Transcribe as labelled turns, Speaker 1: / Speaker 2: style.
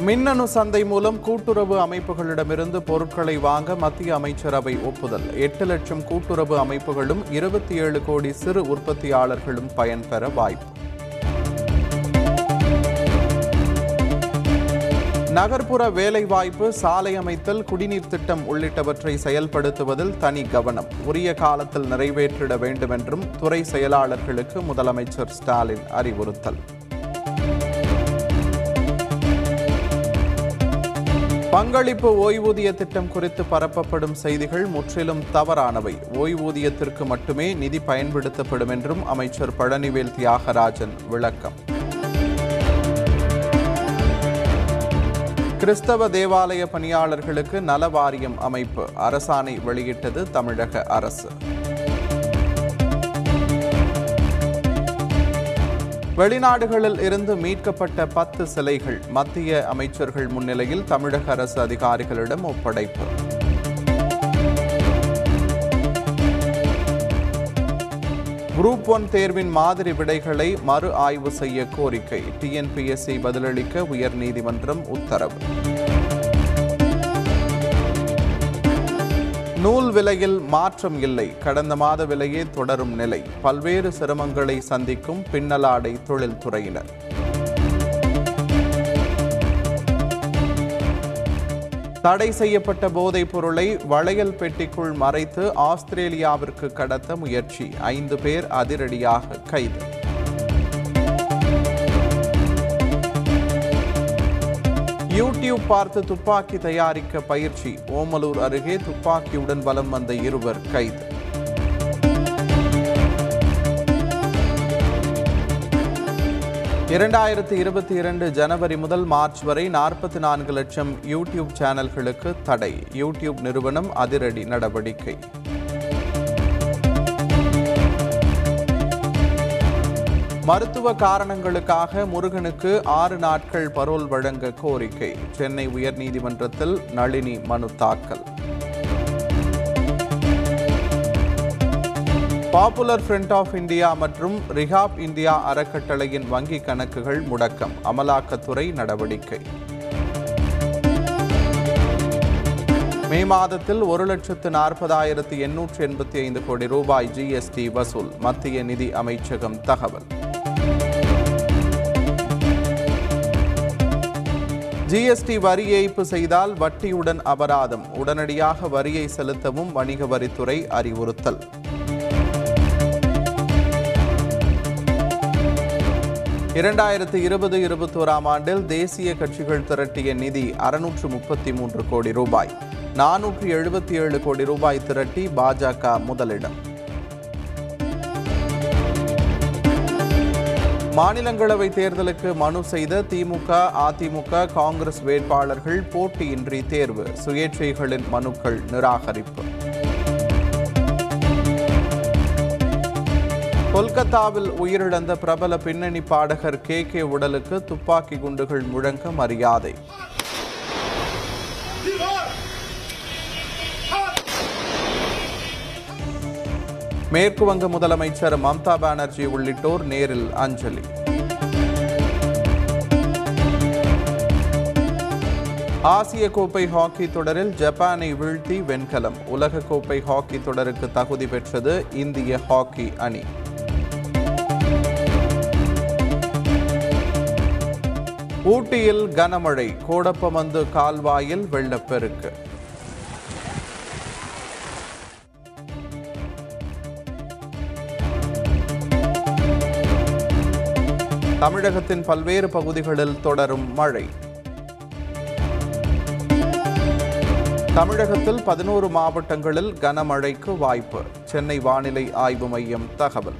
Speaker 1: மின்னணு சந்தை மூலம் கூட்டுறவு அமைப்புகளிடமிருந்து பொருட்களை வாங்க மத்திய அமைச்சரவை ஒப்புதல். எட்டு லட்சம் கூட்டுறவு அமைப்புகளும் இருபத்தி ஏழு கோடி சிறு உற்பத்தியாளர்களும் பயன்பெற வாய்ப்பு. நகர்ப்புற வேலைவாய்ப்பு சாலை அமைத்தல் குடிநீர் திட்டம் உள்ளிட்டவற்றை செயல்படுத்துவதில் தனி கவனம். உரிய காலத்தில் நிறைவேற்றிட வேண்டும் என்றும் துறை செயலாளர்களுக்கு முதலமைச்சர் ஸ்டாலின் அறிவுறுத்தல். பங்களிப்பு ஓய்வூதிய திட்டம் குறித்து பரப்பப்படும் செய்திகள் முற்றிலும் தவறானவை. ஓய்வூதியத்திற்கு மட்டுமே நிதி பயன்படுத்தப்படும் என்றும் அமைச்சர் பழனிவேல் தியாகராஜன் விளக்கம். கிறிஸ்தவ தேவாலய பணியாளர்களுக்கு நல வாரியம் அமைப்பு அரசாணை வெளியிட்டது தமிழக அரசு. வெளிநாடுகளில் இருந்து மீட்கப்பட்ட பத்து சிலைகள் மத்திய அமைச்சர்கள் முன்னிலையில் தமிழக அரசு அதிகாரிகளிடம் ஒப்படைப்பு. குரூப் ஒன் தேர்வின் மாதிரி விடைகளை மறு ஆய்வு செய்ய கோரிக்கை. டிஎன்பிஎஸ்சி பதிலளிக்க உயர்நீதிமன்றம் உத்தரவு. நூல் விலையில் மாற்றம் இல்லை. கடந்த மாத விலையே தொடரும் நிலை. பல்வேறு சிரமங்களை சந்திக்கும் பின்னலாடை தொழில்துறையினர். தடை செய்யப்பட்ட போதைப் பொருளை வளையல் பெட்டிக்குள் மறைத்து ஆஸ்திரேலியாவிற்கு கடத்த முயற்சி. ஐந்து பேர் அதிரடியாக கைது. யூடியூப் பார்த்து துப்பாக்கி தயாரிக்க பயிற்சி. ஓமலூர் அருகே துப்பாக்கியுடன் வலம் வந்த இருவர் கைது. இரண்டாயிரத்தி இருபத்தி இரண்டு ஜனவரி முதல் மார்ச் வரை நாற்பத்தி நான்கு லட்சம் யூடியூப் சேனல்களுக்கு தடை. யூடியூப் நிறுவனம் அதிரடி நடவடிக்கை. மருத்துவ காரணங்களுக்காக முருகனுக்கு ஆறு நாட்கள் பரோல் வழங்க கோரிக்கை. சென்னை உயர்நீதிமன்றத்தில் நளினி மனு தாக்கல். பாப்புலர் ஃப்ரண்ட் ஆஃப் இந்தியா மற்றும் ரிஹாப் இந்தியா அறக்கட்டளையின் வங்கி கணக்குகள் முடக்கம். அமலாக்கத்துறை நடவடிக்கை. மே மாதத்தில் ஒரு லட்சத்து நாற்பதாயிரத்து எண்ணூற்று எண்பத்தி ஐந்து கோடி ரூபாய் ஜிஎஸ்டி வசூல். மத்திய நிதி அமைச்சகம் தகவல். ஜிஎஸ்டி வரி ஏய்ப்பு செய்தால் வட்டியுடன் அபராதம். உடனடியாக வரியை செலுத்தவும் வணிக வரித்துறை அறிவுறுத்தல். இரண்டாயிரத்து இருபது இருபத்தோராம் ஆண்டில் தேசிய கட்சிகள் திரட்டிய நிதி அறுநூற்று முப்பத்தி மூன்று கோடி ரூபாய். நானூற்று எழுபத்தி ஏழு கோடி ரூபாய் திரட்டி பாஜக முதலிடம். மாநிலங்களவை தேர்தலுக்கு மனு செய்த திமுக அதிமுக காங்கிரஸ் வேட்பாளர்கள் போட்டியின்றி தேர்வு. சுயேட்சைகளின் மனுக்கள் நிராகரிப்பு. கொல்கத்தாவில் உயிரிழந்த பிரபல பின்னணி பாடகர் கே கே உடலுக்கு துப்பாக்கி குண்டுகள் முழங்க மரியாதை. மேற்கு வங்க முதலமைச்சர் மம்தா பானர்ஜி உள்ளிட்டோர் நேரில் அஞ்சலி. ஆசிய கோப்பை ஹாக்கி தொடரில் ஜப்பானை வீழ்த்தி வெண்கலம். உலக கோப்பை ஹாக்கி தொடருக்கு தகுதி பெற்றது இந்திய ஹாக்கி அணி. ஊட்டியில் கனமழை கோடப்பமந்து கால்வாயில் வெள்ளப்பெருக்கு. தமிழகத்தின் பல்வேறு பகுதிகளில் தொடரும் மழை. தமிழகத்தில் பதினோரு மாவட்டங்களில் கனமழைக்கு வாய்ப்பு. சென்னை வானிலை ஆய்வு மையம் தகவல்.